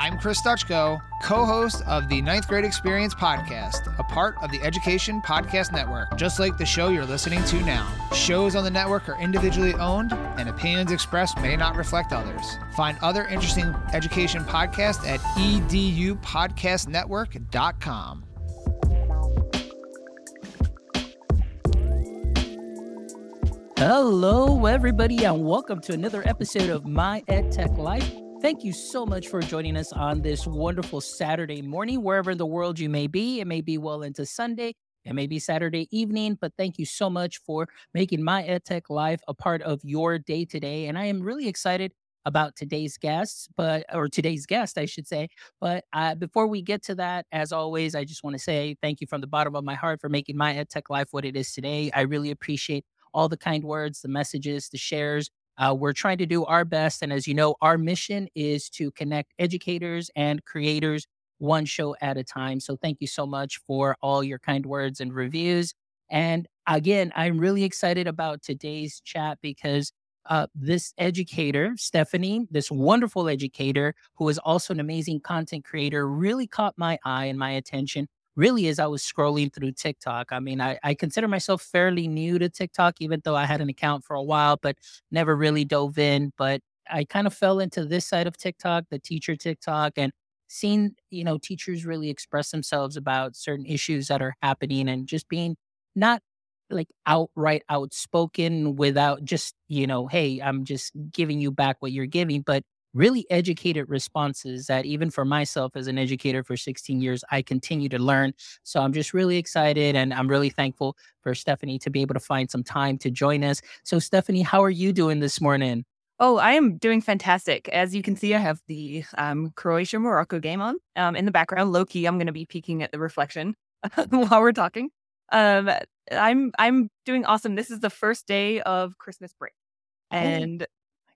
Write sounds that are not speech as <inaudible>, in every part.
I'm Chris Dutchko, co host of the Ninth Grade Experience podcast, a part of the Education Podcast Network, just like the show you're listening to now. Shows on the network are individually owned, and opinions expressed may not reflect others. Find other interesting education podcasts at edupodcastnetwork.com. Hello, everybody, and welcome to another episode of My EdTech Life. Thank you so much for joining us on this wonderful Saturday morning, wherever in the world you may be. It may be well into Sunday, it may be Saturday evening, but thank you so much for making My EdTech Life a part of your day today. And I am really excited about today's guests, but or today's guest, I should say. But uh, before we get to that, as always, I just want to say thank you from the bottom of my heart for making my EdTech life what it is today. I really appreciate all the kind words, the messages, the shares. Uh, we're trying to do our best. And as you know, our mission is to connect educators and creators one show at a time. So thank you so much for all your kind words and reviews. And again, I'm really excited about today's chat because uh, this educator, Stephanie, this wonderful educator who is also an amazing content creator, really caught my eye and my attention really as I was scrolling through TikTok. I mean, I, I consider myself fairly new to TikTok, even though I had an account for a while, but never really dove in. But I kind of fell into this side of TikTok, the teacher TikTok, and seen, you know, teachers really express themselves about certain issues that are happening and just being not like outright outspoken without just, you know, hey, I'm just giving you back what you're giving, but really educated responses that even for myself as an educator for 16 years, I continue to learn. So I'm just really excited and I'm really thankful for Stephanie to be able to find some time to join us. So, Stephanie, how are you doing this morning? Oh, I am doing fantastic. As you can see, I have the um, Croatia Morocco game on um, in the background. Low key, I'm going to be peeking at the reflection <laughs> while we're talking. Um, I'm I'm doing awesome. This is the first day of Christmas break, oh. and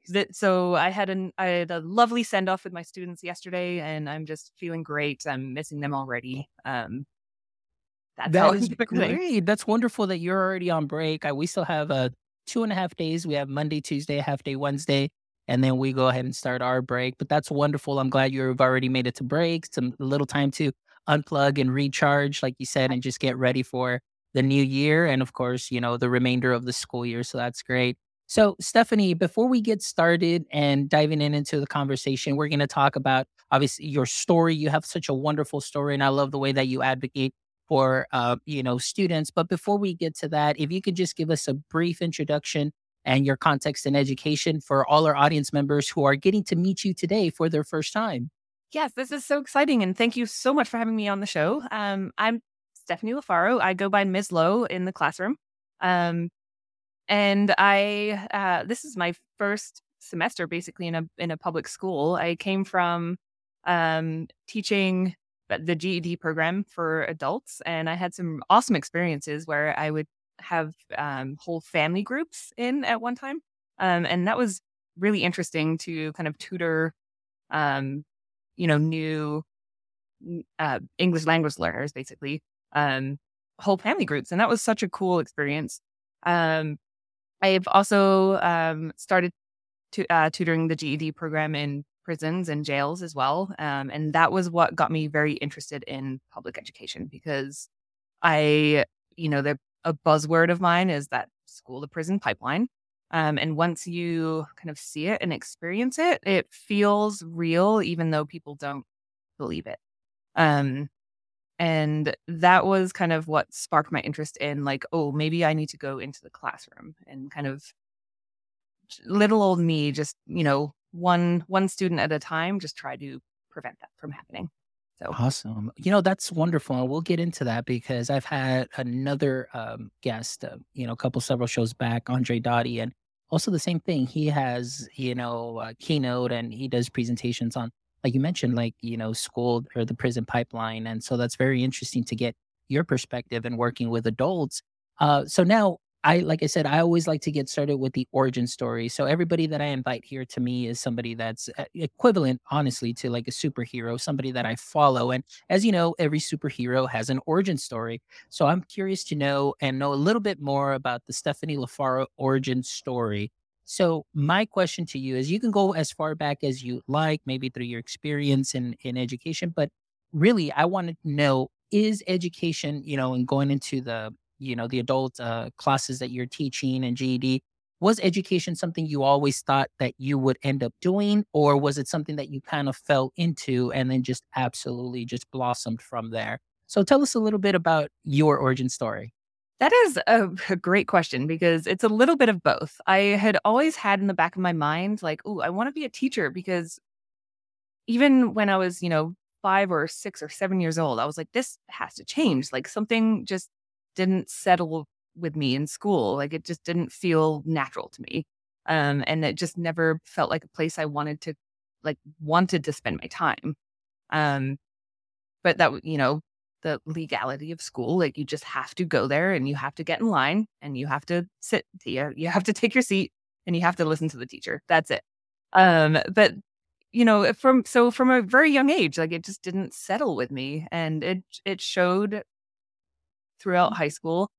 that so I had an I had a lovely send off with my students yesterday, and I'm just feeling great. I'm missing them already. Um, that's that is <laughs> great. That's wonderful that you're already on break. I, we still have uh, two and a half days. We have Monday, Tuesday, half day Wednesday, and then we go ahead and start our break. But that's wonderful. I'm glad you've already made it to break. Some a little time to unplug and recharge, like you said, and just get ready for the new year. And of course, you know, the remainder of the school year. So that's great. So, Stephanie, before we get started and diving in into the conversation, we're going to talk about obviously your story. You have such a wonderful story, and I love the way that you advocate for uh, you know students. But before we get to that, if you could just give us a brief introduction and your context and education for all our audience members who are getting to meet you today for their first time. Yes, this is so exciting, and thank you so much for having me on the show. Um, I'm Stephanie LaFaro. I go by Ms. Lowe in the classroom. Um, and I uh, this is my first semester basically in a in a public school. I came from um, teaching the GED program for adults, and I had some awesome experiences where I would have um, whole family groups in at one time, um, and that was really interesting to kind of tutor, um, you know, new uh, English language learners, basically, um, whole family groups, and that was such a cool experience. Um, I've also um, started to, uh, tutoring the GED program in prisons and jails as well. Um, and that was what got me very interested in public education because I, you know, the, a buzzword of mine is that school to prison pipeline. Um, and once you kind of see it and experience it, it feels real, even though people don't believe it. Um, and that was kind of what sparked my interest in like oh maybe i need to go into the classroom and kind of little old me just you know one one student at a time just try to prevent that from happening so. Awesome. You know that's wonderful and we'll get into that because i've had another um, guest uh, you know a couple several shows back andre Daughty and also the same thing he has you know a keynote and he does presentations on like you mentioned, like, you know, school or the prison pipeline. And so that's very interesting to get your perspective and working with adults. Uh, so now I, like I said, I always like to get started with the origin story. So everybody that I invite here to me is somebody that's uh, equivalent, honestly, to like a superhero, somebody that I follow. And as you know, every superhero has an origin story. So I'm curious to know and know a little bit more about the Stephanie LaFaro origin story. So my question to you is you can go as far back as you like, maybe through your experience in, in education, but really I wanted to know is education, you know, and going into the, you know, the adult uh, classes that you're teaching and GED, was education something you always thought that you would end up doing or was it something that you kind of fell into and then just absolutely just blossomed from there? So tell us a little bit about your origin story. That is <laughs> a, great question because it's a little bit of both. I had always had in the back of my mind, like, oh, I want to be a teacher because even when I was, you know, five or six or seven years old, I was like, this has to change. Like something just didn't settle with me in school. Like it just didn't feel natural to me. Um, and it just never felt like a place I wanted to, like, wanted to spend my time. Um, but that, you know, the legality of school. Like you just have to go there and you have to get in line and you have to sit, you, have to take your seat and you have to listen to the teacher. That's it. Um, but you know, from so from a very young age, like it just didn't settle with me. And it it showed throughout mm. high school.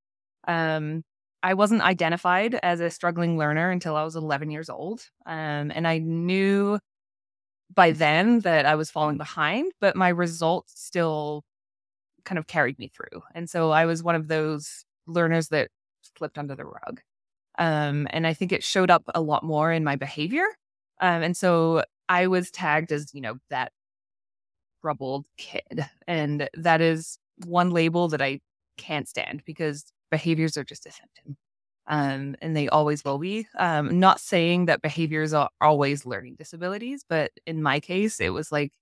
Um, I wasn't identified as a struggling learner until I was 11 years old. Um, and I knew by then that I was falling behind, but my results still kind of carried me through. And so I was one of those learners that slipped under the rug. Um, and I think it showed up a lot more in my behavior. Um, and so I was tagged as, you know, that troubled kid. And that is one label that I can't stand because behaviors are just a symptom. Um, and they always will be. Um, not saying that behaviors are always learning disabilities, but in my case, it was like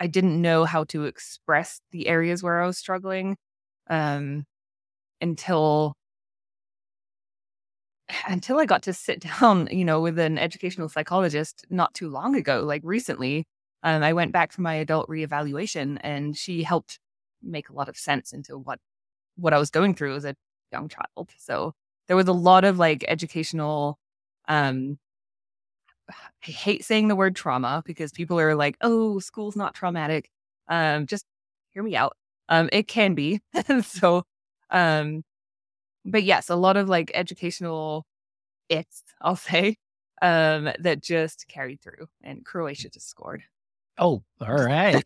I didn't know how to express the areas where I was struggling um, until <sighs> until I got to sit <laughs> down, you know, with an educational psychologist not too long ago, like recently. Um, I went back for my adult reevaluation, and she helped make a lot of sense into what what I was going through as a young child. So there was a lot of like educational um, I hate saying the word trauma because people are like, oh, school's not traumatic. Um, just hear me out. Um, it can be. <laughs> so, um, but yes, a lot of like educational it's, <laughs> I'll say, um, that just carried through and Croatia just scored. Oh, all <laughs> right.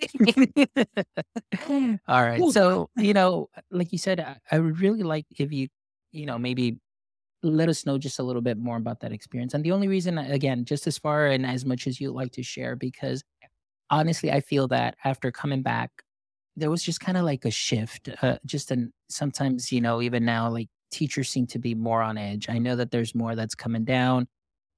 all right. So, you know, like you said, I, I would really like if you, you know, maybe let us know just a little bit more about that experience. And the only reason, again, just as far and as much as you like to share, because honestly, I feel that after coming back, there was just kind of like a shift. Uh, just an sometimes, you know, even now, like teachers seem to be more on edge. I know that there's more that's coming down,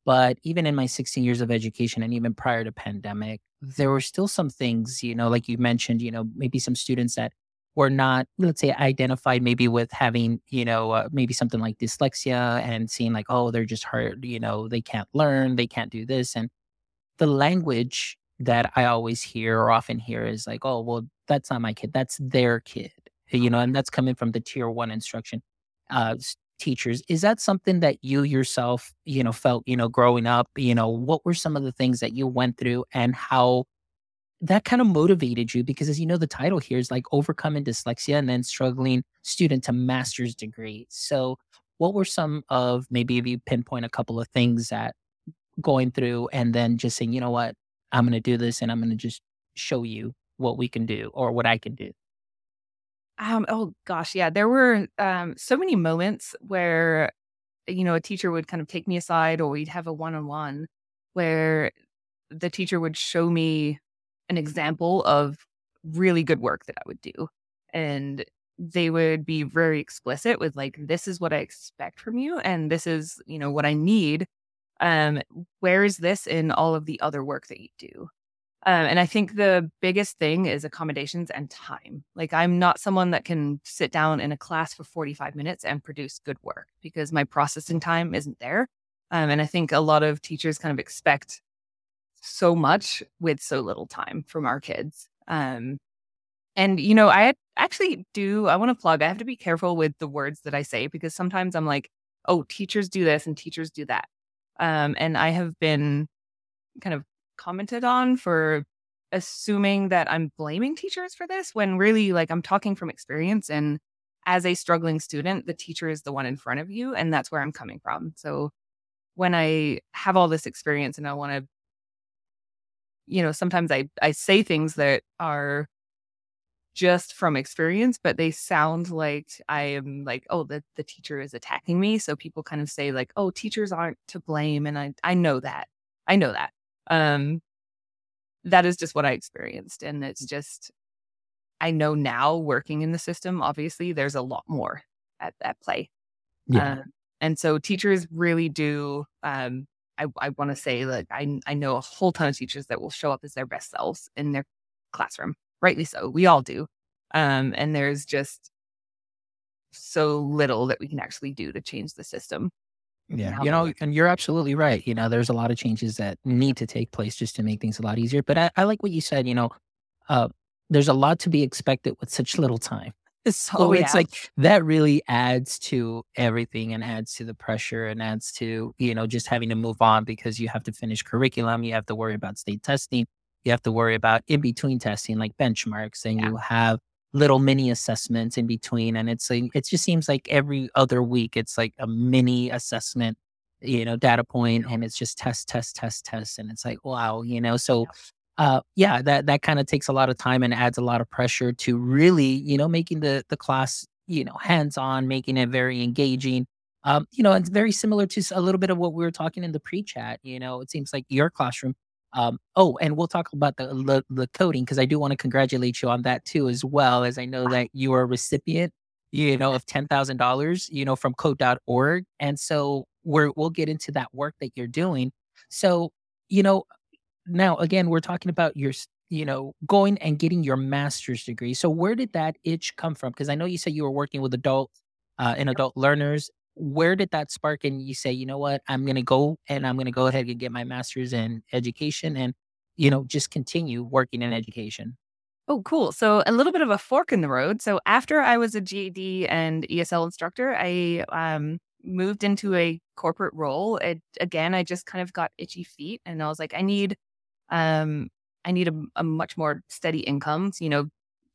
but even in my 16 years of education and even prior to pandemic, there were still some things, you know, like you mentioned, you know, maybe some students that were not, let's say, identified maybe with having, you know, uh, maybe something like dyslexia and seeing like, oh, they're just hard, you know, they can't learn, they can't do this. And the language that I always hear or often hear is like, oh, well, that's not my kid, that's their kid, you know, and that's coming from the tier one instruction uh, teachers. Is that something that you yourself, you know, felt, you know, growing up? You know, what were some of the things that you went through and how that kind of motivated you because as you know the title here is like overcoming dyslexia and then struggling student to master's degree. So what were some of maybe if you pinpoint a couple of things that going through and then just saying you know what? I'm going to do this and i'm going to just show you what we can do or what i can do. Um oh gosh yeah there were um so many moments where you know a teacher would kind of take me aside or we'd have a one-on-one where the teacher would show me an example of really good work that I would do. And they would be very explicit with like, this is what I expect from you. And this is, you know, what I need. Um, where is this in all of the other work that you do? Um, and I think the biggest thing is accommodations and time. Like, I'm not someone that can sit down in a class for 45 minutes and produce good work because my processing time isn't there. Um, and I think a lot of teachers kind of expect so much with so little time from our kids. Um, and you know, I actually do. I want to plug. I have to be careful with the words that I say because sometimes I'm like, "Oh, teachers do this and teachers do that," um, and I have been kind of commented on for assuming that I'm blaming teachers for this when really, like, I'm talking from experience. And as a struggling student, the teacher is the one in front of you, and that's where I'm coming from. So when I have all this experience and I want to, you know, sometimes I, I say things that are just from experience, but they sound like I am like, oh, the, the teacher is attacking me. So people kind of say like, oh, teachers aren't to blame. And I, I know that. I know that. Um, that is just what I experienced. And it's just, I know now working in the system, obviously there's a lot more at, at play. Yeah. Um, and so teachers really do, um, I, I want to say that I, I know a whole ton of teachers that will show up as their best selves in their classroom rightly so. We all do. Um, and there's just so little that we can actually do to change the system. Yeah, you know, and you're absolutely right. You know, there's a lot of changes that need to take place just to make things a lot easier. But I, I like what you said. You know, uh, there's a lot to be expected with such little time. <laughs> So oh, it's like that really adds to everything and adds to the pressure and adds to, you know, just having to move on because you have to finish curriculum. You have to worry about state testing you have to worry about in between testing like benchmarks and yeah. you have little mini assessments in between and it's like it just seems like every other week it's like a mini assessment you know data point and it's just test test test test and it's like wow you know so uh yeah that that kind of takes a lot of time and adds a lot of pressure to really you know making the the class you know hands on making it very engaging um you know it's very similar to a little bit of what we were talking in the pre-chat you know it seems like your classroom um, oh, and we'll talk about the the, the coding because I do want to congratulate you on that too, as well as I know that you are a recipient, you know, of ten thousand dollars, you know, from Code.org, and so we're we'll get into that work that you're doing. So, you know, now again, we're talking about your you know going and getting your master's degree. So, where did that itch come from? Because I know you said you were working with adult uh, and adult learners. Where did that spark and you say you know what? I'm going to go and i'm going to go ahead and get my master's in education and you know just continue working in education oh cool. So a little bit of a fork in the road. So after i was a ged and esl instructor i um, moved into a corporate role. It, again i just kind of got itchy feet and i was like i need um i need a, a much more steady income so, you know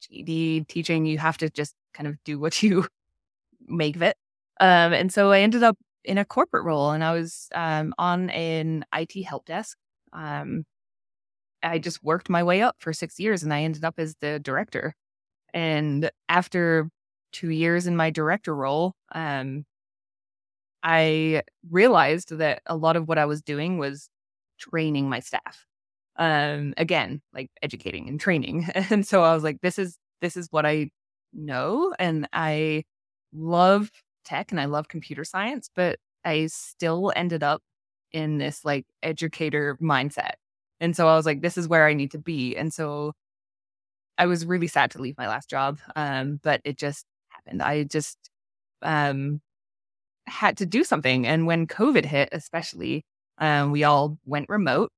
ged teaching you have to just kind of do what <laughs> you make of it um, and so I ended up in a corporate role and I was um, on an IT help desk. Um, I just worked my way up for six years and I ended up as the director. And after two years in my director role, um, I realized that a lot of what I was doing was training my staff. Um, again, like educating and training. <laughs> And so I was like, this is this is what I know. And I love tech and I love computer science, but I still ended up in this like educator mindset. And so I was like, this is where I need to be. And so I was really sad to leave my last job. Um, but it just happened. I just um had to do something. And when COVID hit, especially, um, we all went remote.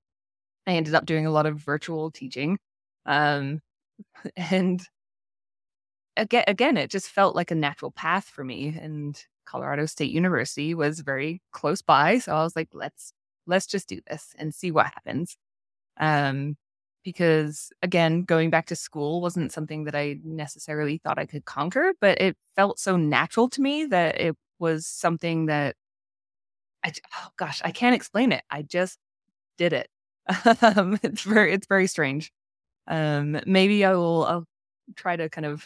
I ended up doing a lot of virtual teaching. Um, <laughs> and again, again, it just felt like a natural path for me. And Colorado State University was very close by, so I was like, let's let's just do this and see what happens. Um, because again, going back to school wasn't something that I necessarily thought I could conquer, but it felt so natural to me that it was something that I oh gosh, I can't explain it. I just did it. Um, <laughs> it's very it's very strange. Um, maybe I will I'll try to kind of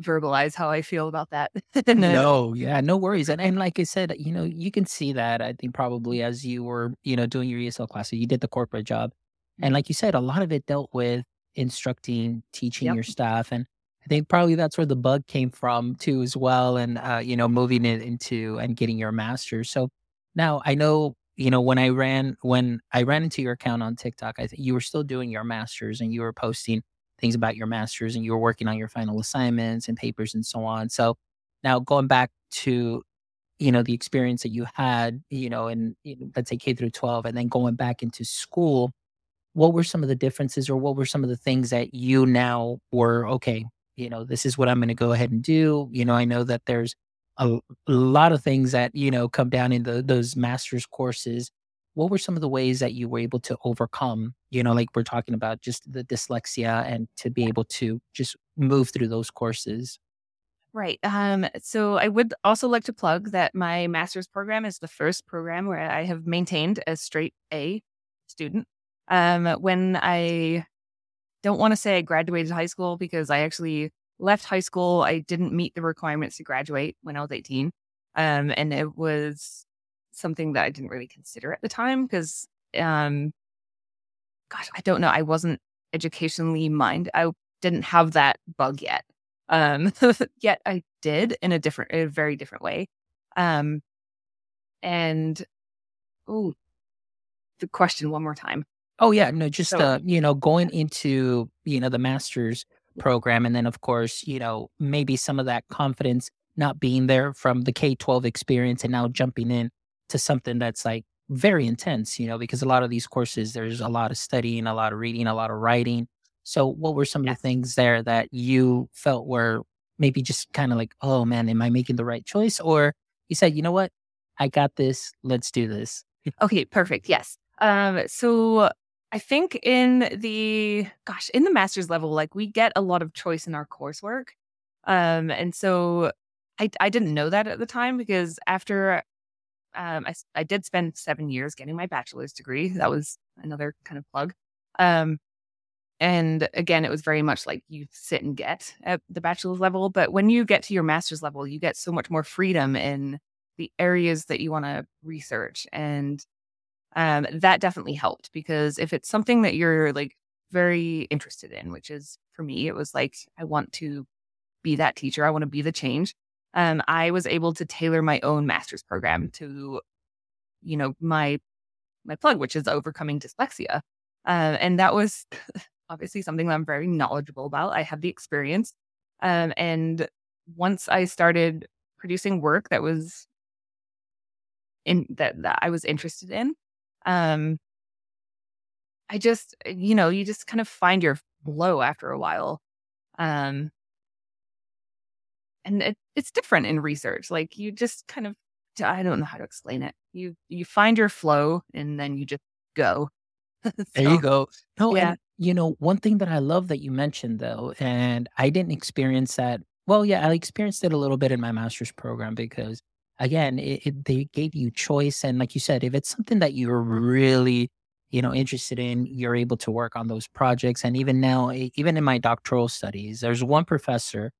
verbalize how I feel about that. <laughs> no, yeah, no worries. And and like I said, you know, you can see that I think probably as you were, you know, doing your ESL classes, you did the corporate job. And like you said, a lot of it dealt with instructing, teaching yep. your staff. And I think probably that's where the bug came from too, as well. And uh, you know, moving it into and getting your master's. So now I know, you know, when I ran when I ran into your account on TikTok, I think you were still doing your master's and you were posting things about your master's and you were working on your final assignments and papers and so on. So now going back to you know the experience that you had you know in let's say K through 12 and then going back into school what were some of the differences or what were some of the things that you now were okay you know this is what I'm going to go ahead and do you know I know that there's a, a lot of things that you know come down in the, those master's courses what were some of the ways that you were able to overcome you know like we're talking about just the dyslexia and to be able to just move through those courses Right. Um, so I would also like to plug that my master's program is the first program where I have maintained a straight A student. Um, when I don't want to say I graduated high school because I actually left high school. I didn't meet the requirements to graduate when I was 18. Um, and it was something that I didn't really consider at the time because, um, gosh, I don't know. I wasn't educationally minded. I didn't have that bug yet. Um, <laughs> yet I did in a different, a very different way. Um, and oh, the question one more time. Oh yeah, no, just So- uh, you know, going into you know the master's program, and then of course, you know, maybe some of that confidence not being there from the K twelve experience, and now jumping in to something that's like very intense, you know, because a lot of these courses, there's a lot of studying, a lot of reading, a lot of writing. So, what were some of the things there that you felt were maybe just kind of like, oh man, am I making the right choice? Or you said, you know what, I got this, let's do this. Okay, perfect. Yes. Um, so I think in the gosh, in the master's level, like we get a lot of choice in our coursework. Um, and so I I didn't know that at the time because after um I, I did spend seven years getting my bachelor's degree. That was another kind of plug. Um and again, it was very much like you sit and get at the bachelor's level. But when you get to your master's level, you get so much more freedom in the areas that you want to research. And um, that definitely helped because if it's something that you're like very interested in, which is for me, it was like, I want to be that teacher, I want to be the change. Um, I was able to tailor my own master's program to, you know, my my plug, which is overcoming dyslexia. Uh, and that was <laughs> obviously something that I'm very knowledgeable about. I have the experience. Um, and once I started producing work that was in that, that I was interested in, um, I just, you know, you just kind of find your flow after a while. Um, and it, it's different in research. Like you just kind of, I don't know how to explain it. You, you find your flow and then you just go. <laughs> There you go. No, yeah. and you know, one thing that I love that you mentioned though, and I didn't experience that. Well, yeah, I experienced it a little bit in my master's program because again, it, it, they gave you choice. And like you said, if it's something that you're really, you know, interested in, you're able to work on those projects. And even now, even in my doctoral studies, there's one professor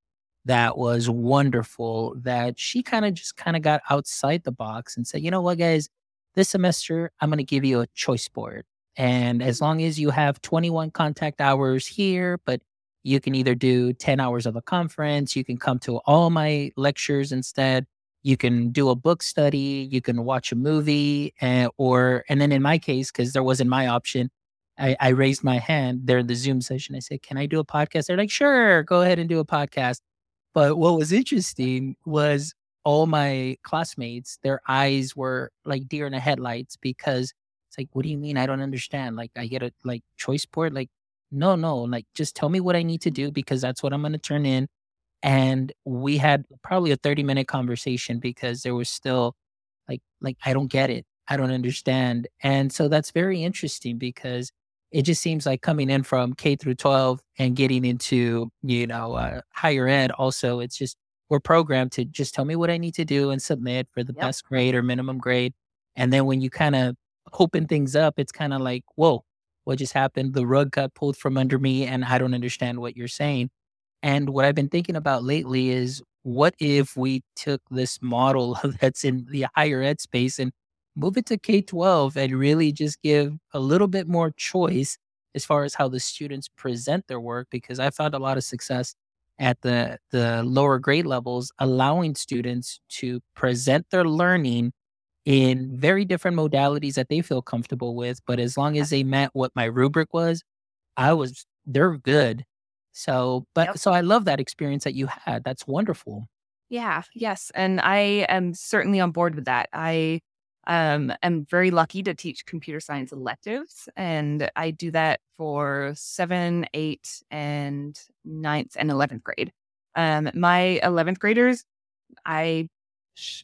that was wonderful that she kind of just kind of got outside the box and said, you know what, guys, this semester, I'm going to give you a choice board. And as long as you have 21 contact hours here, but you can either do 10 hours of a conference, you can come to all my lectures instead, you can do a book study, you can watch a movie, and, or, and then in my case, because there wasn't my option, I, I raised my hand there in the Zoom session. I said, Can I do a podcast? They're like, Sure, go ahead and do a podcast. But what was interesting was all my classmates, their eyes were like deer in the headlights because it's like, what do you mean? I don't understand. Like, I get a like choice board. Like, no, no, like just tell me what I need to do because that's what I'm going to turn in. And we had probably a 30 minute conversation because there was still like, like, I don't get it. I don't understand. And so that's very interesting because it just seems like coming in from K through 12 and getting into, you know, uh, higher ed also, it's just, we're programmed to just tell me what I need to do and submit for the Yep. best grade or minimum grade. And then when you kind of open things up, it's kind of like, whoa, what just happened? The rug got pulled from under me and I don't understand what you're saying. And what I've been thinking about lately is what if we took this model <laughs> that's in the higher ed space and move it to K 12 and really just give a little bit more choice as far as how the students present their work? Because I found a lot of success at the, the lower grade levels, allowing students to present their learning in very different modalities that they feel comfortable with. But as long as they met what my rubric was, I was, they're good. So, but Yep. so I love that experience that you had. That's wonderful. Yeah, yes. And I am certainly on board with that. I um, am very lucky to teach computer science electives, and I do that for seven, eight, and ninth and 11th grade. Um, my 11th graders, I,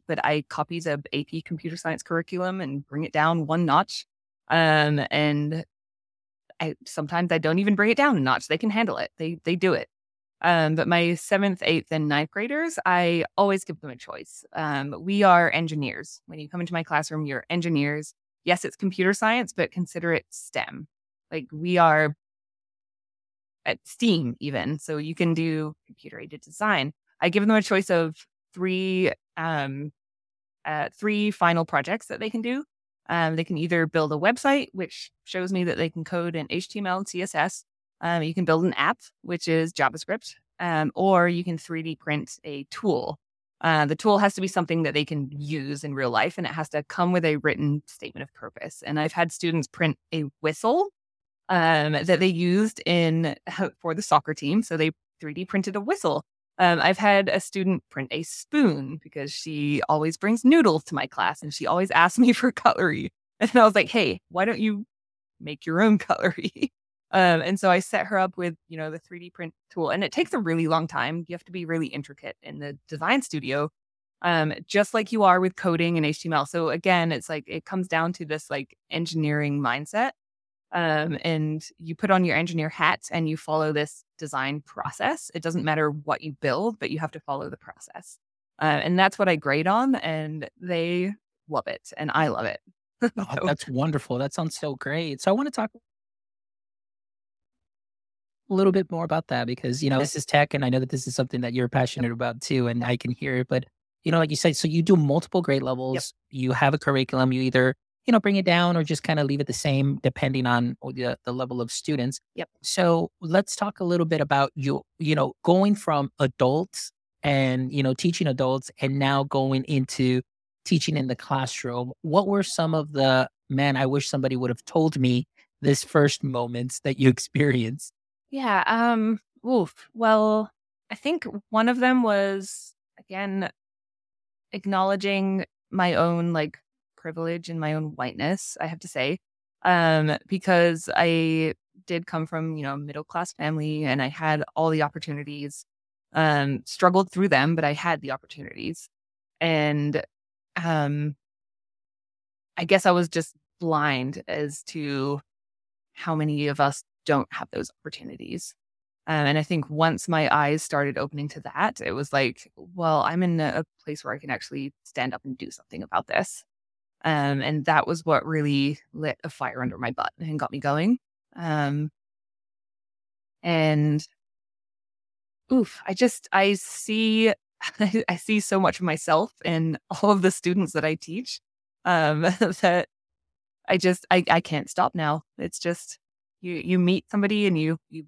but I copy the AP computer science curriculum and bring it down one notch. Um, and I sometimes I don't even bring it down a notch. They can handle it. They they do it. Um, but my seventh, eighth, and ninth graders, I always give them a choice. Um, we are engineers. When you come into my classroom, you're engineers. Yes, it's computer science, but consider it STEM. Like we are at STEAM, even. So you can do computer aided design. I give them a choice of three um, uh, three final projects that they can do. Um, they can either build a website, which shows me that they can code in HTML and CSS. Um, you can build an app, which is JavaScript, um, or you can 3D print a tool. Uh, the tool has to be something that they can use in real life, and it has to come with a written statement of purpose. And I've had students print a whistle um, that they used in <laughs> for the soccer team. So they 3D printed a whistle. Um, I've had a student print a spoon because she always brings noodles to my class, and she always asks me <laughs> for cutlery. And I was like, "Hey, why don't you make your own <laughs> cutlery?" Um, and so I set her up with, you know, the 3D print tool. And it takes a really long time. You have to be really intricate in the design studio, um, just like you are with coding and HTML. So again, it's like it comes down to this like engineering mindset. Um, and you put on your engineer hat and you follow this design process. It doesn't matter what you build, but you have to follow the process. Uh, and that's what I grade on, and they love it, and I love it. <laughs> oh, that's wonderful. That sounds so great. So I want to talk a little bit more about that because you know this is tech and i know that this is something that you're passionate about too and i can hear it but you know like you said so you do multiple grade levels yep. you have a curriculum you either you know bring it down or just kind of leave it the same depending on the, the level of students yep so let's talk a little bit about you you know going from adults and you know teaching adults and now going into teaching in the classroom what were some of the man i wish somebody would have told me this first moments that you <laughs> experienced yeah. Um. Oof. Well, I think one of them was again acknowledging my own like privilege and my own whiteness. I have to say, um, because I did come from you know middle class family and I had all the opportunities. Um, struggled through them, but I had the opportunities, and um, I guess I was just blind as to how many of us don't have those opportunities. Um, and I think once my eyes started opening to that, it was like, well, I'm in a place where I can actually stand up and do something about this. Um, and that was what really lit a fire under my butt and got me going. Um, and oof, I just, I see, <laughs> I see so much of myself in <laughs> all of the students that I teach um, <laughs> that I just, I, I can't stop now. It's just, you you meet somebody and you you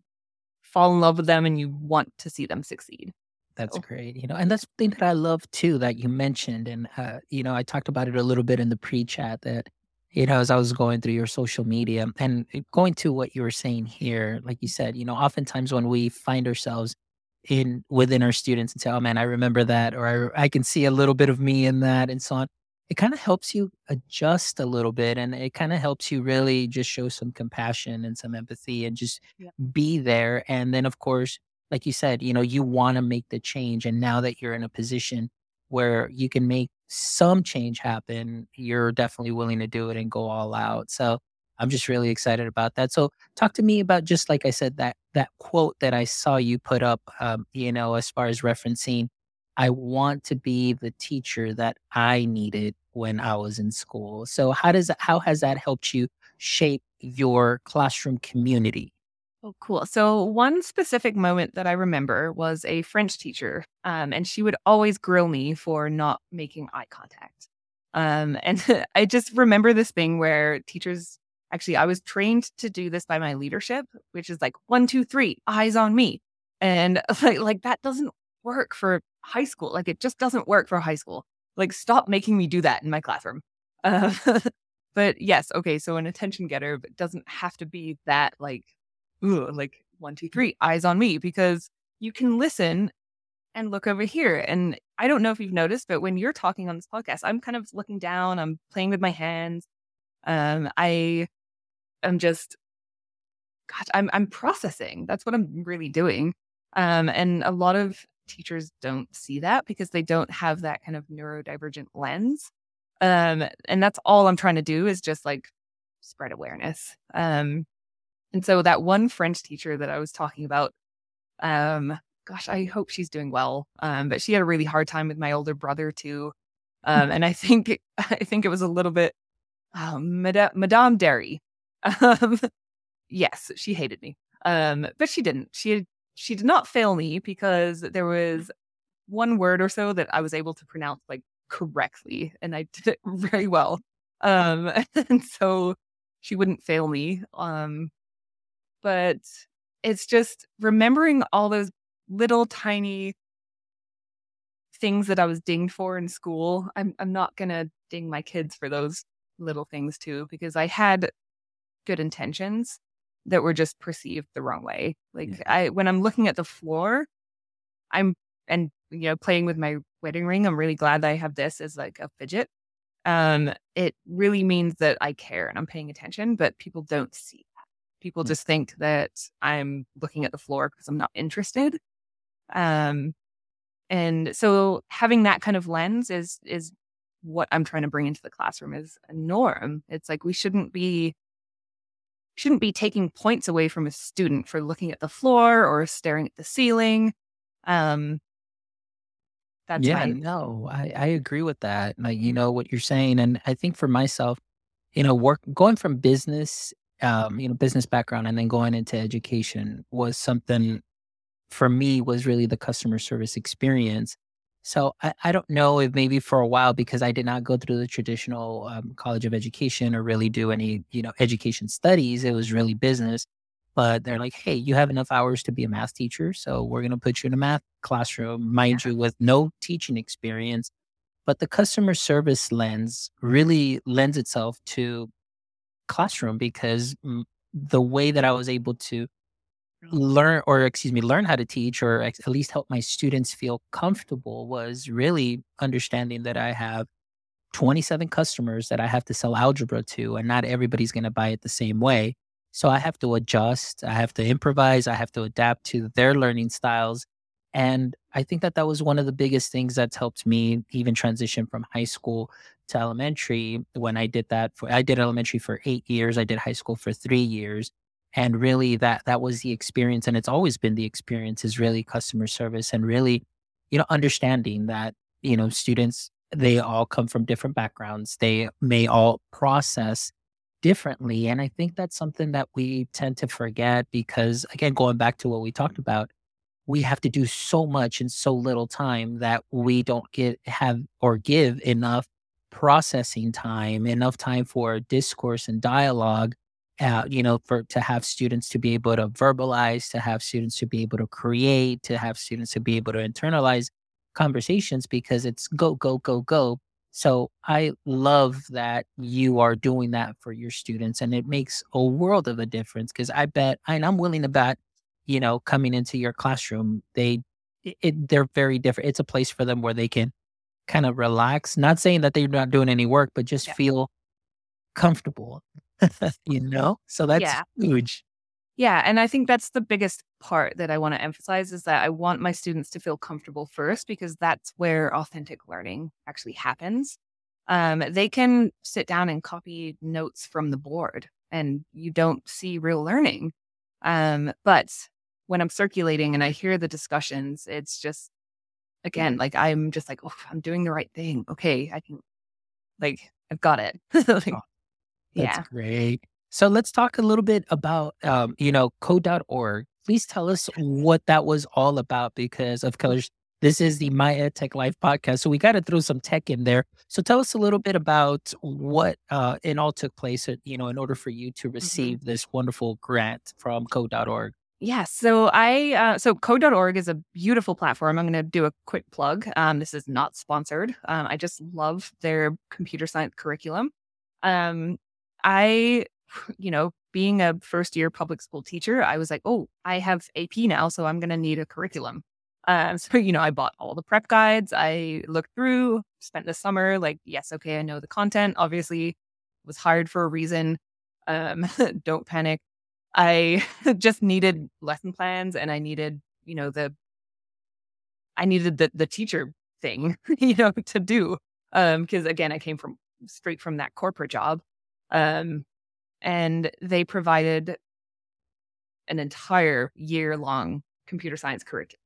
fall in love with them and you want to see them succeed. That's so. great. You know, and that's the thing that I love too that you mentioned. And, uh, you know, I talked about it a little bit in the pre chat that, you know, as I was going through your social media and going to what you were saying here, like you said, you know, oftentimes when we find ourselves in within our students and say, oh man, I remember that, or I, I can see a little bit of me in that, and so on it kind of helps you adjust a little bit and it kind of helps you really just show some compassion and some empathy and just yeah. be there and then of course like you said you know you want to make the change and now that you're in a position where you can make some change happen you're definitely willing to do it and go all out so i'm just really excited about that so talk to me about just like i said that that quote that i saw you put up um, you know as far as referencing I want to be the teacher that I needed when I was in school. So how does how has that helped you shape your classroom community? Oh, cool. So one specific moment that I remember was a French teacher, um, and she would always grill me for not making eye contact. Um, and <laughs> I just remember this thing where teachers actually I was trained to do this by my leadership, which is like one, two, three, eyes on me. And <laughs> like, like that doesn't work for high school. Like it just doesn't work for high school. Like stop making me do that in my classroom. Uh, <laughs> but yes, okay. So an attention getter, but doesn't have to be that like, ooh, like one, two, three, eyes on me, because you can listen and look over here. And I don't know if you've noticed, but when you're talking on this podcast, I'm kind of looking down. I'm playing with my hands. Um, I am just, gosh, I'm I'm processing. That's what I'm really doing. Um, and a lot of teachers don't see that because they don't have that kind of neurodivergent lens. Um, and that's all I'm trying to do is just like spread awareness. Um, and so that one French teacher that I was talking about, um, gosh, I hope she's doing well. Um, but she had a really hard time with my older brother too. Um, and I think <laughs> I think it was a little bit um, Madame, Madame Derry. <laughs> Um, yes, she hated me. Um, but she didn't. She she did not fail me because there was one word or so that I was able to pronounce like correctly, and I did it <laughs> very well. Um, and so she wouldn't fail me. Um, but it's just remembering all those little tiny things that I was dinged for in school. I'm I'm not gonna ding my kids for those little things too because I had good intentions that were just perceived the wrong way. Like yeah. I when I'm looking at the floor, I'm and you know playing with my wedding ring, I'm really glad that I have this as like a fidget. Um it really means that I care and I'm paying attention, but people don't see. People mm-hmm. just think that I'm looking at the floor because I'm not interested. Um and so having that kind of lens is is what I'm trying to bring into the classroom is a norm. It's like we shouldn't be shouldn't be taking points away from a student for looking at the floor or staring at the ceiling. Um, that's yeah, my- no, I, I agree with that. Like, you know, what you're saying. And I think for myself, you know, work going from business, um, you know, business background and then going into education was something for me was really the customer service experience. So I, I don't know if maybe for a while because I did not go through the traditional um, college of education or really do any you know education studies. It was really business. But they're like, hey, you have enough hours to be a math teacher, so we're gonna put you in a math classroom, mind yeah. you, with no teaching experience. But the customer service lens really lends itself to classroom because the way that I was able to learn or excuse me learn how to teach or at least help my students feel comfortable was really understanding that i have 27 customers that i have to sell algebra to and not everybody's going to buy it the same way. So i have to adjust i have to improvise i have to adapt to their learning styles and i think that that was one of the biggest things that's helped me even transition from high school to elementary when i did that for i did elementary for eight years i did high school for three years and really that that was the experience and it's always been the experience is really customer service and really you know understanding that you know students they all come from different backgrounds they may all process differently and i think that's something that we tend to forget because again going back to what we talked about we have to do so much in so little time that we don't get have or give enough processing time enough time for discourse and dialogue uh, you know, for to have students to be able to verbalize, to have students to be able to create, to have students to be able to internalize conversations because it's go, go, go, go. So I love that you are doing that for your students and it makes a world of a difference because I bet, and I'm willing to bet, you know, coming into your classroom, they, it, they're very different. It's a place for them where they can kind of relax, not saying that they're not doing any work, but just yeah. feel comfortable <laughs> you know? So that's yeah. huge. Yeah. And I think that's the biggest part that I want to emphasize is that I want my students to feel comfortable first because that's where authentic learning actually happens. Um, they can sit down and copy notes from the board and you don't see real learning. Um, but when I'm circulating and I hear the discussions, it's just, again, like I'm just like, oh, I'm doing the right thing. Okay. I can, like, I've got it. <laughs> like, oh, that's yeah. great. So let's talk a little bit about, um, you know, code.org. Please tell us what that was all about because, of course, this is the My Ed Tech Life podcast. So we got to throw some tech in there. So tell us a little bit about what uh, it all took place, uh, you know, in order for you to mm-hmm. receive mm-hmm. this wonderful grant from code.org. Yeah, so I uh, so code.org is a beautiful platform. I'm going to do a quick plug. Um, this is not sponsored. Um, I just love their computer science curriculum. Um, I, you know, being a first year public school teacher, I was like, oh, I have AP now, so I'm going to need a curriculum. Um, <laughs> so, you know, I bought all the prep guides. I looked through, spent the summer like, yes, okay, I know the content. Obviously, was hired for a reason. Um, <laughs> don't panic. I <laughs> just needed lesson plans and I needed, you know, the, I needed the, the teacher thing, <laughs> you know, to do. Um, cause again, I came from straight from that corporate job. Um, and they provided an entire year long computer science curriculum.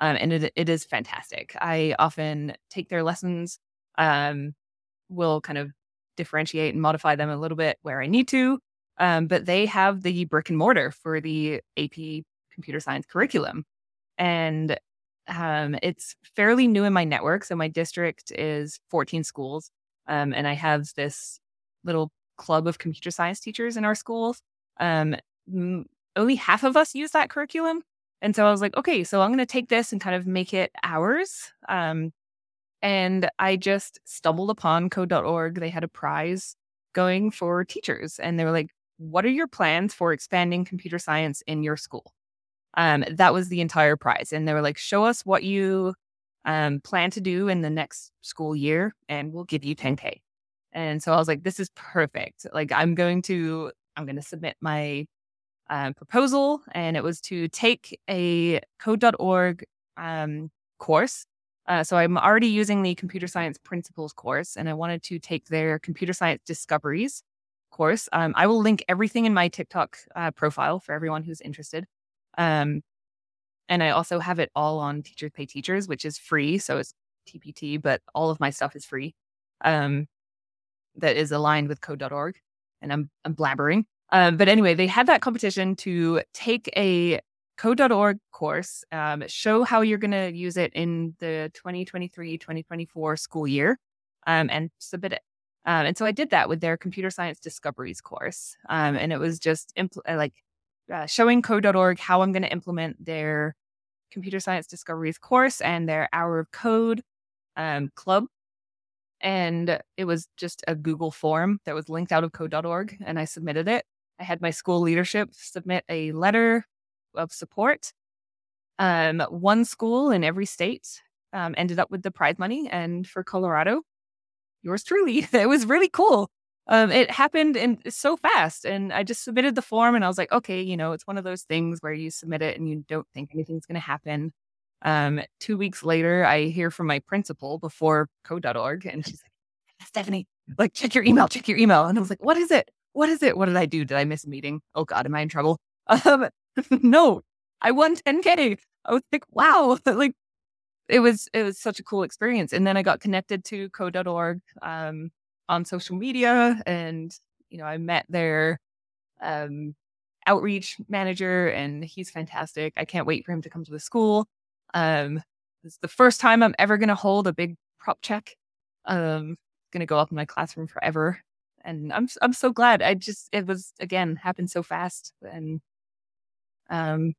um, and it it is fantastic. I often take their lessons, um, will kind of differentiate and modify them a little bit where I need to, um, but they have the brick and mortar for the AP computer science curriculum, and um, it's fairly new in my network. So my district is 14 schools, um, and I have this little club of computer science teachers in our schools. Um, only half of us use that curriculum. And so I was like, okay, so I'm going to take this and kind of make it ours. Um, and I just stumbled upon code.org. They had a prize going for teachers. And they were like, what are your plans for expanding computer science in your school? Um, that was the entire prize. And they were like, show us what you um, plan to do in the next school year, and we'll give you 10K. And so I was like, this is perfect. Like, I'm going to, I'm going to submit my um, proposal, and it was to take a code.org um, course. Uh, so I'm already using the computer science principles course, and I wanted to take their computer science discoveries course. Um, I will link everything in my TikTok uh, profile for everyone who's interested. Um, and I also have it all on Teachers Pay Teachers, which is free. So it's TPT, but all of my stuff is free. Um, that is aligned with code.org. And I'm I'm blabbering. Um, but anyway, they had that competition to take a code.org course, um, show how you're going to use it in the 2023 2024 school year, um, and submit it. Um, and so I did that with their computer science discoveries course. Um, and it was just impl- uh, like uh, showing code.org how I'm going to implement their computer science discoveries course and their hour of code um, club and it was just a Google form that was linked out of code.org, and I submitted it. I had my school leadership submit a letter of support. Um, one school in every state um, ended up with the prize money, and for Colorado, yours truly. <laughs> It was really cool. Um, it happened in so fast, and I just submitted the form, and I was like, okay, you know, it's one of those things where you submit it and you don't think anything's going to happen. Um, two weeks later, I hear from my principal before code.org, and she's like, Stephanie, like, check your email, check your email. And I was like, what is it? What is it? What did I do? Did I miss a meeting? Oh God, am I in trouble? <laughs> Um, <laughs> no, I won 10K. I was like, wow, like it was, it was such a cool experience. And then I got connected to code.org, um, on social media and, you know, I met their, um, outreach manager and he's fantastic. I can't wait for him to come to the school. Um, it's the first time I'm ever going to hold a big prop check. Um, going to go up in my classroom forever. And I'm I'm so glad. I just it was again happened so fast and um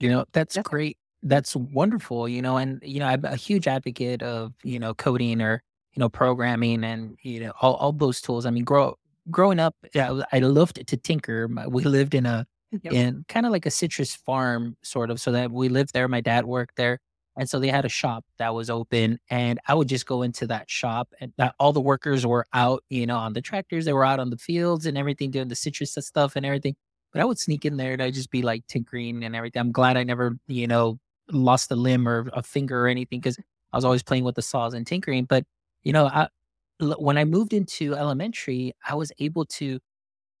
you know that's great. That's wonderful, you know, and you know I'm a huge advocate of, you know, coding or you know programming and you know all, all those tools. I mean, grow growing up, yeah, I loved to tinker. We lived in a yep. in kind of like a citrus farm sort of so that we lived there my dad worked there and so they had a shop that was open and I would just go into that shop and that all the workers were out, you know, on the tractors, they were out on the fields and everything doing the citrus stuff and everything. But I would sneak in there and I'd just be like tinkering and everything. I'm glad I never, you know, lost a limb or a finger or anything because I was always playing with the saws and tinkering. But, you know, I, when I moved into elementary, I was able to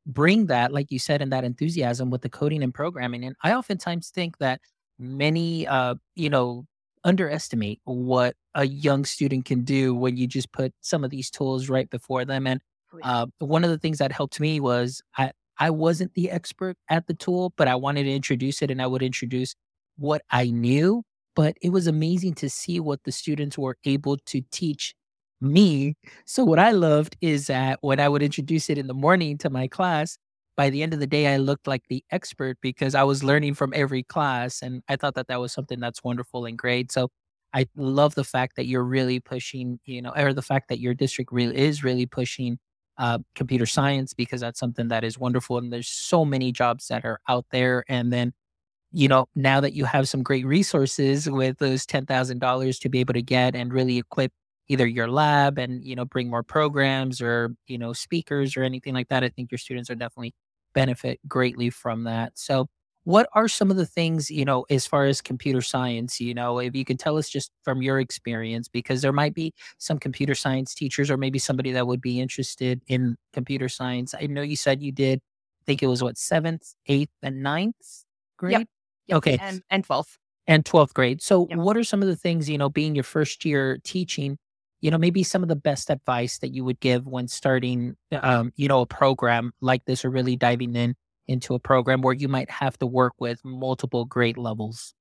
bring that, like you said, and that enthusiasm with the coding and programming. And I oftentimes think that many, uh, you know, underestimate what a young student can do when you just put some of these tools right before them. And oh, uh, one of the things that helped me was I, I wasn't the expert at the tool, but I wanted to introduce it and I would introduce what I knew. But it was amazing to see what the students were able to teach me. So, what I loved is that when I would introduce it in the morning to my class, by the end of the day, I looked like the expert because I was learning from every class. And I thought that that was something that's wonderful and great. So I love the fact that you're really pushing, you know, or the fact that your district really is really pushing uh, computer science because that's something that is wonderful. And there's so many jobs that are out there. And then, you know, now that you have some great resources with those $10,000 to be able to get and really equip either your lab and, you know, bring more programs or, you know, speakers or anything like that, I think your students are definitely benefit greatly from that. So, what are some of the things, you know, as far as computer science, you know, if you can tell us just from your experience, because there might be some computer science teachers or maybe somebody that would be interested in computer science. I know you said you did, I think it was what, seventh, eighth, and ninth grade? Yep. Yep. Okay. And, and 12th. and 12th grade. So, Yep. what are some of the things, you know, being your first year teaching, you know, maybe some of the best advice that you would give when starting, um, you know, a program like this or really diving in into a program where you might have to work with multiple grade levels?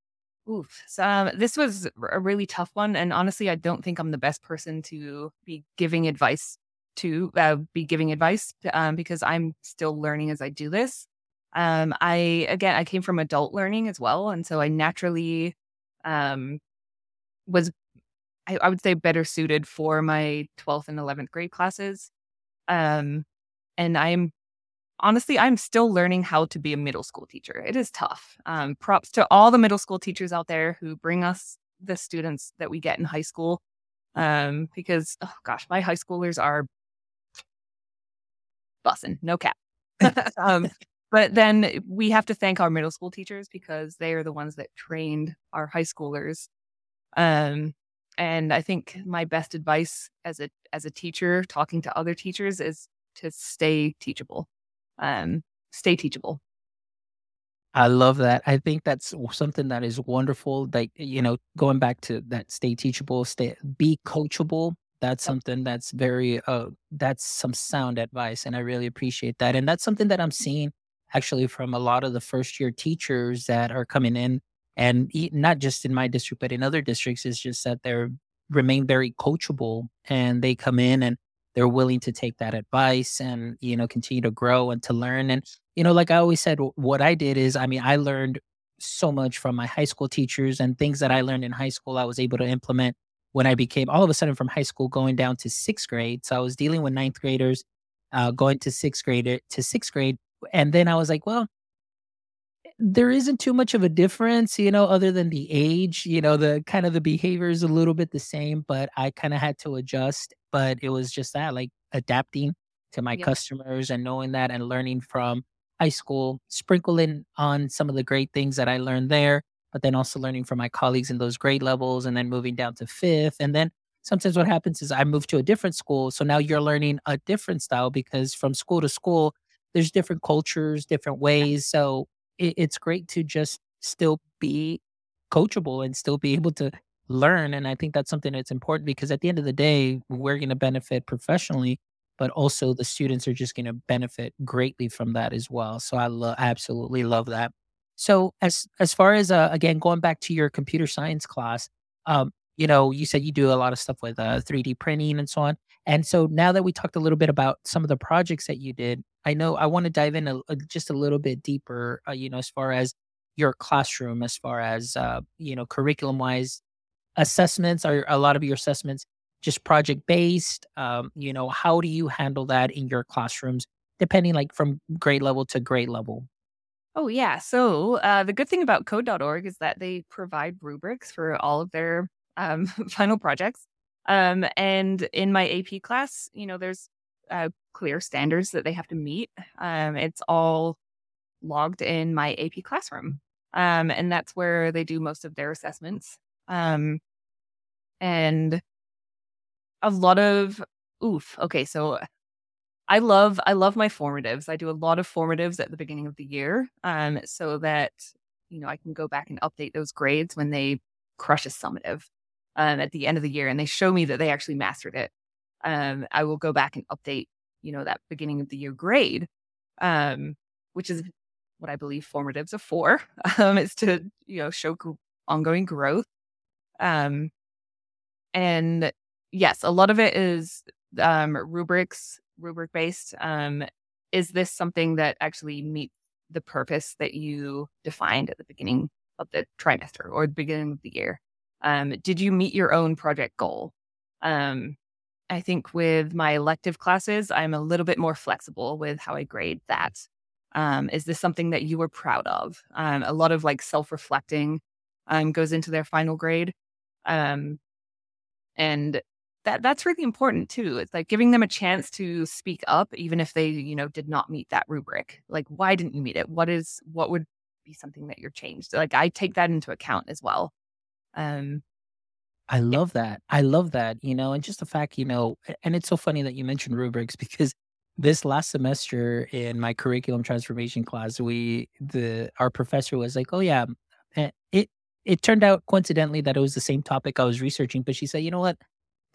Oof. So, um, this was a really tough one, and honestly, I don't think I'm the best person to be giving advice to uh, be giving advice um, because I'm still learning as I do this. Um, I again, I came from adult learning as well, and so I naturally um, was, I, I would say, better suited for my 12th and 11th grade classes. Um, and I'm honestly, I'm still learning how to be a middle school teacher. It is tough. Um, props to all the middle school teachers out there who bring us the students that we get in high school. Um, because oh gosh, my high schoolers are bussing, no cap. <laughs> um, but then we have to thank our middle school teachers because they are the ones that trained our high schoolers. Um, and I think my best advice as a as a teacher, talking to other teachers, is to stay teachable um, stay teachable. I love that. I think that's something that is wonderful. Like, you know, going back to that stay teachable, stay be coachable. That's something that's very uh that's some sound advice and I really appreciate that. And that's something that I'm seeing actually from a lot of the first year teachers that are coming in and not just in my district but in other districts is just that they're remain very coachable and they come in and they're willing to take that advice and you know continue to grow and to learn and you know, like I always said, what I did is, I mean, I learned so much from my high school teachers and things that I learned in high school, I was able to implement when I became all of a sudden from high school going down to sixth grade. So I was dealing with ninth graders, uh, going to sixth grade to sixth grade. And then I was like, well, there isn't too much of a difference, you know, other than the age, you know, the kind of the behavior is a little bit the same, but I kind of had to adjust. But it was just that, like adapting to my customers and knowing that and learning from high school, sprinkling on some of the great things that I learned there, but then also learning from my colleagues in those grade levels and then moving down to fifth. And then sometimes what happens is I move to a different school. So now you're learning a different style because from school to school, there's different cultures, different ways. So it, it's great to just still be coachable and still be <laughs> able to learn. And I think that's something that's important because at the end of the day, we're going to benefit professionally, but also the students are just going to benefit greatly from that as well. So I lo- absolutely love that. So as as far as uh, again going back to your computer science class, um, you know, you said you do a lot of stuff with uh, 3D printing and so on. And so now that we talked a little bit about some of the projects that you did, I know I want to dive in a, a- just a little bit deeper. Uh, you know, as far as your classroom, as far as uh, you know, curriculum wise, assessments are a lot of your assessments just project based. Um, you know, how do you handle that in your classrooms, depending like from grade level to grade level? Oh, yeah. So uh, the good thing about code.org is that they provide rubrics for all of their um, <laughs> final projects. Um, and in my AP class, you know, there's uh, clear standards that they have to meet. Um, it's all logged in my AP classroom. Um, and that's where they do most of their assessments. Um, and a lot of, oof. Okay. So I love I love my formatives. I do a lot of formatives at the beginning of the year, um, so that you know I can go back and update those grades when they crush a summative um, at the end of the year, and they show me that they actually mastered it. Um, I will go back and update you know that beginning of the year grade, um, which is what I believe formatives are for. <laughs> Um, it's to you know show ongoing growth. Um, and yes, a lot of it is um, rubrics, rubric based. Um, is this something that actually meets the purpose that you defined at the beginning of the trimester or the beginning of the year? Um, did you meet your own project goal? Um, I think with my elective classes, I'm a little bit more flexible with how I grade that. Um, is this something that you were proud of? Um, a lot of like self reflecting um, goes into their final grade. Um, and that that's really important too. It's like giving them a chance to speak up, even if they, you know, did not meet that rubric. Like, why didn't you meet it? What is what would be something that you're changed? Like, I take that into account as well. Um, I love that. I love that, you know, and just the fact, you know, and it's so funny that you mentioned rubrics <laughs> because this last semester in my curriculum transformation class, we the our professor was like, "Oh yeah, eh, it it turned out coincidentally that it was the same topic I was researching, but she said, you know what?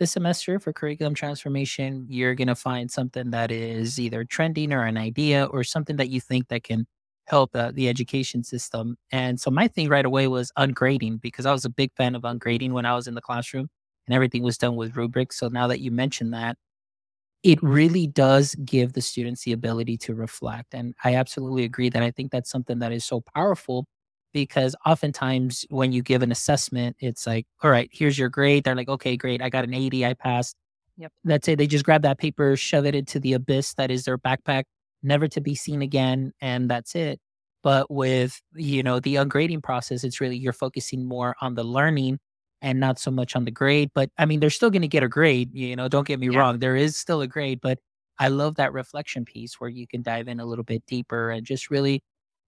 This semester for curriculum transformation, you're going to find something that is either trending or an idea or something that you think that can help uh, the education system. And so my thing right away was ungrading because I was a big fan of ungrading when I was in the classroom and everything was done with rubrics. So now that you mentioned that, it really does give the students the ability to reflect. And I absolutely agree that I think that's something that is so powerful because oftentimes when you give an assessment, it's like, all right, here's your grade. They're like, okay, great. I got an 80. I passed. Yep. Let's say they just grab that paper, shove it into the abyss that is their backpack, never to be seen again. And that's it. But with, you know, the ungrading process, it's really you're focusing more on the learning and not so much on the grade. But I mean, they're still going to get a grade. You know, don't get me Yeah. wrong. There is still a grade, but I love that reflection piece where you can dive in a little bit deeper and just really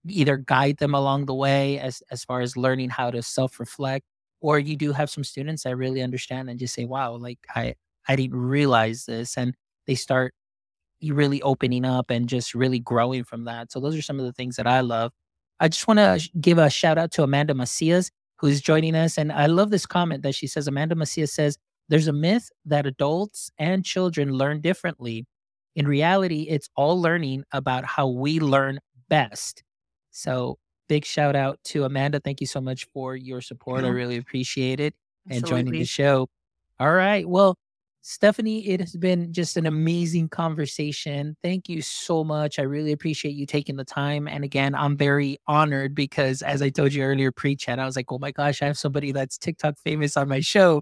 either guide them along the way as as far as learning how to self-reflect or you do have some students that really understand and just say wow like i i didn't realize this and they start really opening up and just really growing from that so those are some of the things that i love i just want to give a shout out to amanda macias who's joining us and i love this comment that she says amanda macias says there's a myth that adults and children learn differently in reality it's all learning about how we learn best so big shout out to Amanda. Thank you so much for your support. I really appreciate it and joining the show. All right. Well, Stephanie, it has been just an amazing conversation. Thank you so much. I really appreciate you taking the time. And again, I'm very honored because as I told you earlier, pre chat, I was like, oh my gosh, I have somebody that's TikTok famous on my show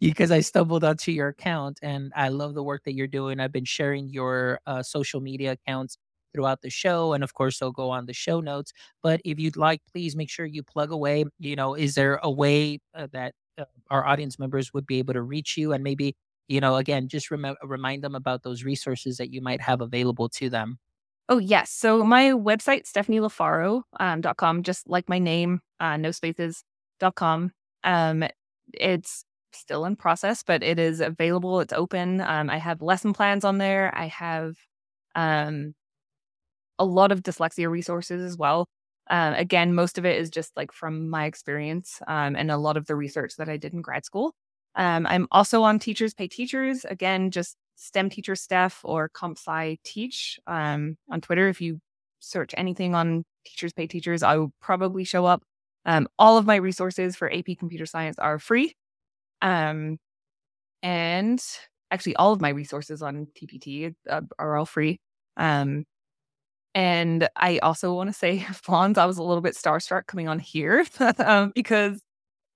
because I stumbled onto your account and I love the work that you're doing. I've been sharing your uh, social media accounts throughout the show. And of course, they'll go on the show notes. But if you'd like, please make sure you plug away. You know, is there a way uh, that uh, our audience members would be able to reach you and maybe, you know, again, just rem- remind them about those resources that you might have available to them? Oh, yes. So my website, stephanielafaro.com, um, com, just like my name, uh, no spaces, dot com. Um, it's still in process, but it is available. It's open. Um, I have lesson plans on there. I have um, a lot of dyslexia resources as well. Uh, again, most of it is just like from my experience um, and a lot of the research that I did in grad school. Um, I'm also on Teachers Pay Teachers. Again, just STEM teacher Steph or CompSci Teach um, on Twitter. If you search anything on Teachers Pay Teachers, I will probably show up. Um, all of my resources for AP Computer Science are free. Um, and actually, all of my resources on TPT uh, are all free. Um, and I also want to say, <laughs> Fonz, I was a little bit starstruck coming on here <laughs> um, because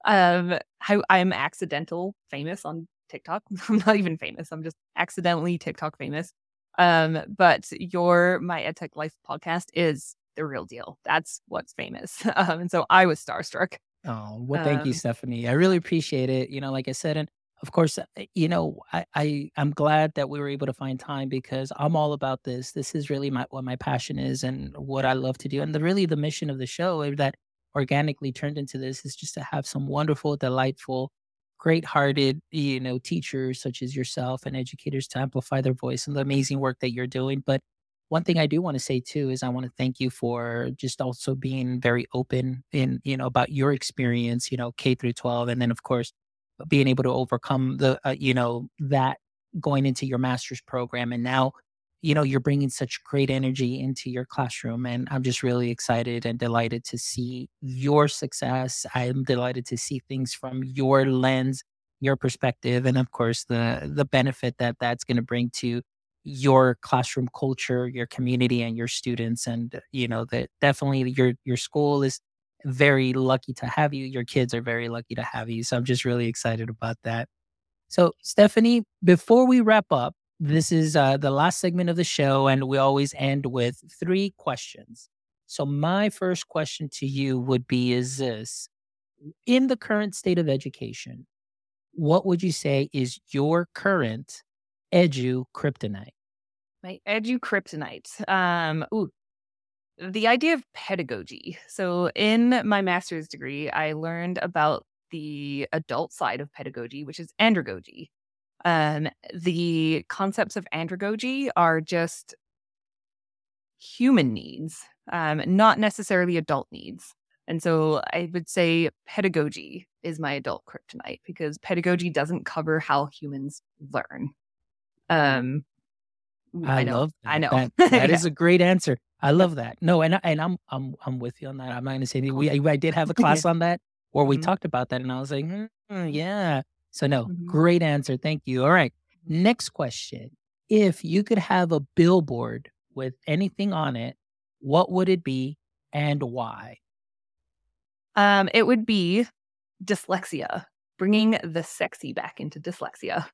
um, how I'm accidental famous on TikTok. <laughs> I'm not even famous. I'm just accidentally TikTok famous. Um, but your My EdTech Life podcast is the real deal. That's what's famous. <laughs> Um, and so I was starstruck. Oh, well, thank you, Um, Stephanie. I really appreciate it. You know, like I said, and of course, uh, you know, I, I I'm glad that we were able to find time because I'm all about this. This is really my what my passion is and what I love to do. And the really the mission of the show is that organically turned into this is just to have some wonderful, delightful, great-hearted, you know, teachers such as yourself and educators to amplify their voice and the amazing work that you're doing. But one thing I do want to say too is I want to thank you for just also being very open in, you know, about your experience, you know, K through 12. And then of course, being able to overcome the, uh, you know, that going into your master's program. And now, you know, you're bringing such great energy into your classroom. And I'm just really excited and delighted to see your success. I'm delighted to see things from your lens, your perspective, and of course, the, the benefit that that's going to bring to your classroom culture, your community, and your students. And you know that definitely your your school is very lucky to have you. Your kids are very lucky to have you. So I'm just really excited about that. So Stephanie, before we wrap up, this is uh, the last segment of the show, and we always end with three questions. So my first question to you would be: Is this in the current state of education? What would you say is your current edu kryptonite? My edu kryptonite. Um, ooh, the idea of pedagogy. So, in my master's degree, I learned about the adult side of pedagogy, which is andragogy. Um, the concepts of andragogy are just human needs, um, not necessarily adult needs. And so I would say pedagogy is my adult kryptonite because pedagogy doesn't cover how humans learn. Um, I, I know. love that. I know. That, <laughs> that Yeah. is a great answer. I love that. No, and I- and I'm I'm I'm with you on that. I'm not gonna say anything. We I, did have a <laughs> class on that where we Mhm. talked about that, and I was like, "Hmm, yeah. So no, Mhm. great answer. Thank you. All right. Next question. If you could have a billboard with anything on it, what would it be and why? Um, it would be dyslexia, bringing the sexy back into dyslexia.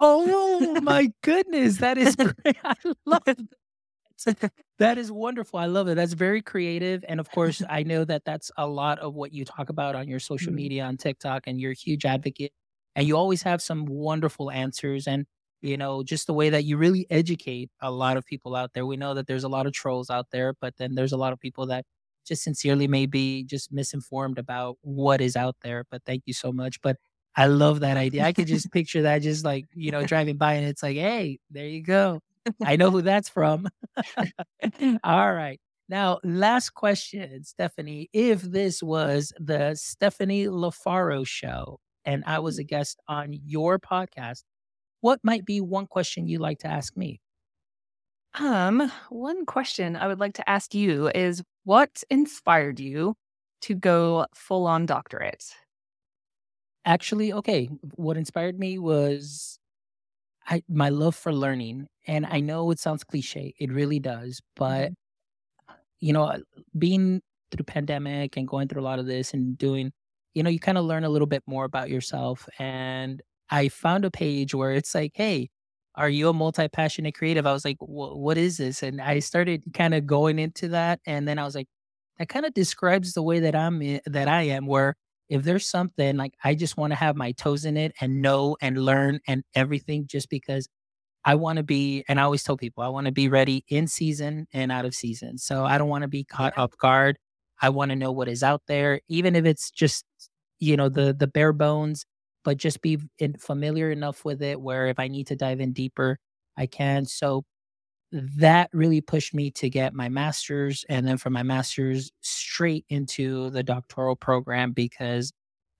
Oh my goodness, that is <laughs> great. I love it. That is wonderful. I love it. That's very creative. And of course, I know that that's a lot of what you talk about on your social Mhm. media, on TikTok, and you're a huge advocate. And you always have some wonderful answers. And, you know, just the way that you really educate a lot of people out there. We know that there's a lot of trolls out there, but then there's a lot of people that just sincerely may be just misinformed about what is out there. But thank you so much. But I love that idea. I could just <laughs> picture that just like, you know, driving by and it's like, hey, there you go. I know <laughs> who that's from. <laughs> All right. Now, last question, Stephanie. If this was the Stephanie LaFaro show and I was a guest on your podcast, what might be one question you'd like to ask me? Um, one question I would like to ask you is what inspired you to go full on doctorate? Actually, okay, what inspired me was I my love for learning. And I know it sounds cliche, it really does, but you know, being through pandemic and going through a lot of this and doing, you know, you kind of learn a little bit more about yourself. And I found a page where it's like, hey, are you a multi passionate creative? I was like, what is this? And I started kind of going into that. And then I was like, that kind of describes the way that I'm, i- that I am, where if there's something like I just want to have my toes in it and know and learn and everything just because I want to be, and I always tell people, I want to be ready in season and out of season. So I don't want to be caught off guard. I want to know what is out there, even if it's just, you know, the the bare bones, but just be in, familiar enough with it where if I need to dive in deeper, I can. So that really pushed me to get my master's and then from my master's straight into the doctoral program because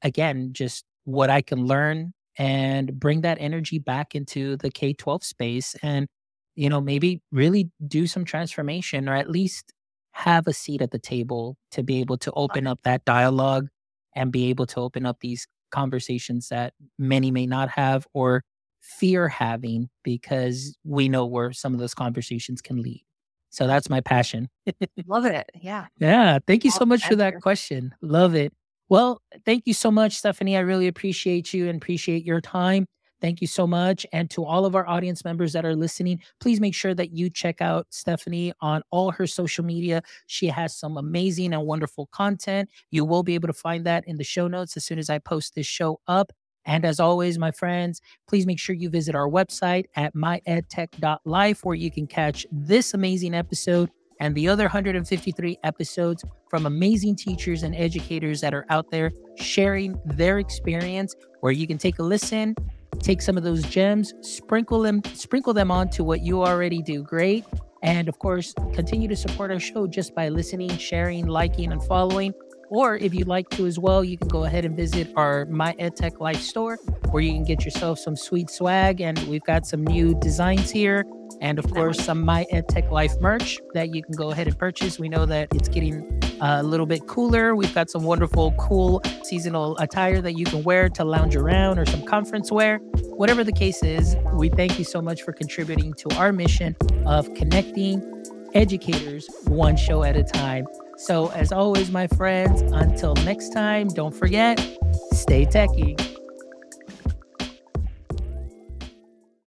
again just what i can learn and bring that energy back into the k-12 space and you know maybe really do some transformation or at least have a seat at the table to be able to open up that dialogue and be able to open up these conversations that many may not have or fear having because we know where some of those conversations can lead. So that's my passion. <laughs> Love it. Yeah. Yeah. Thank you so much for that question. Love it. Well, thank you so much, Stephanie. I really appreciate you and appreciate your time. Thank you so much. And to all of our audience members that are listening, please make sure that you check out Stephanie on all her social media. She has some amazing and wonderful content. You will be able to find that in the show notes as soon as I post this show up. And as always, my friends, please make sure you visit our website at myedtech.life where you can catch this amazing episode and the other 153 episodes from amazing teachers and educators that are out there sharing their experience where you can take a listen take some of those gems sprinkle them sprinkle them onto what you already do. Great. And of course continue to support our show just by listening sharing liking and following. Or if you'd like to as well you can go ahead and visit our my edtech life store where you can get yourself some sweet swag. And we've got some new designs here and of course some my edtech life merch that you can go ahead and purchase. We know that it's getting uh, a little bit cooler. We've got some wonderful cool seasonal attire that you can wear to lounge around or some conference wear. Whatever the case is we thank you so much for contributing to our mission of connecting educators one show at a time. So as always my friends until next time don't forget stay techie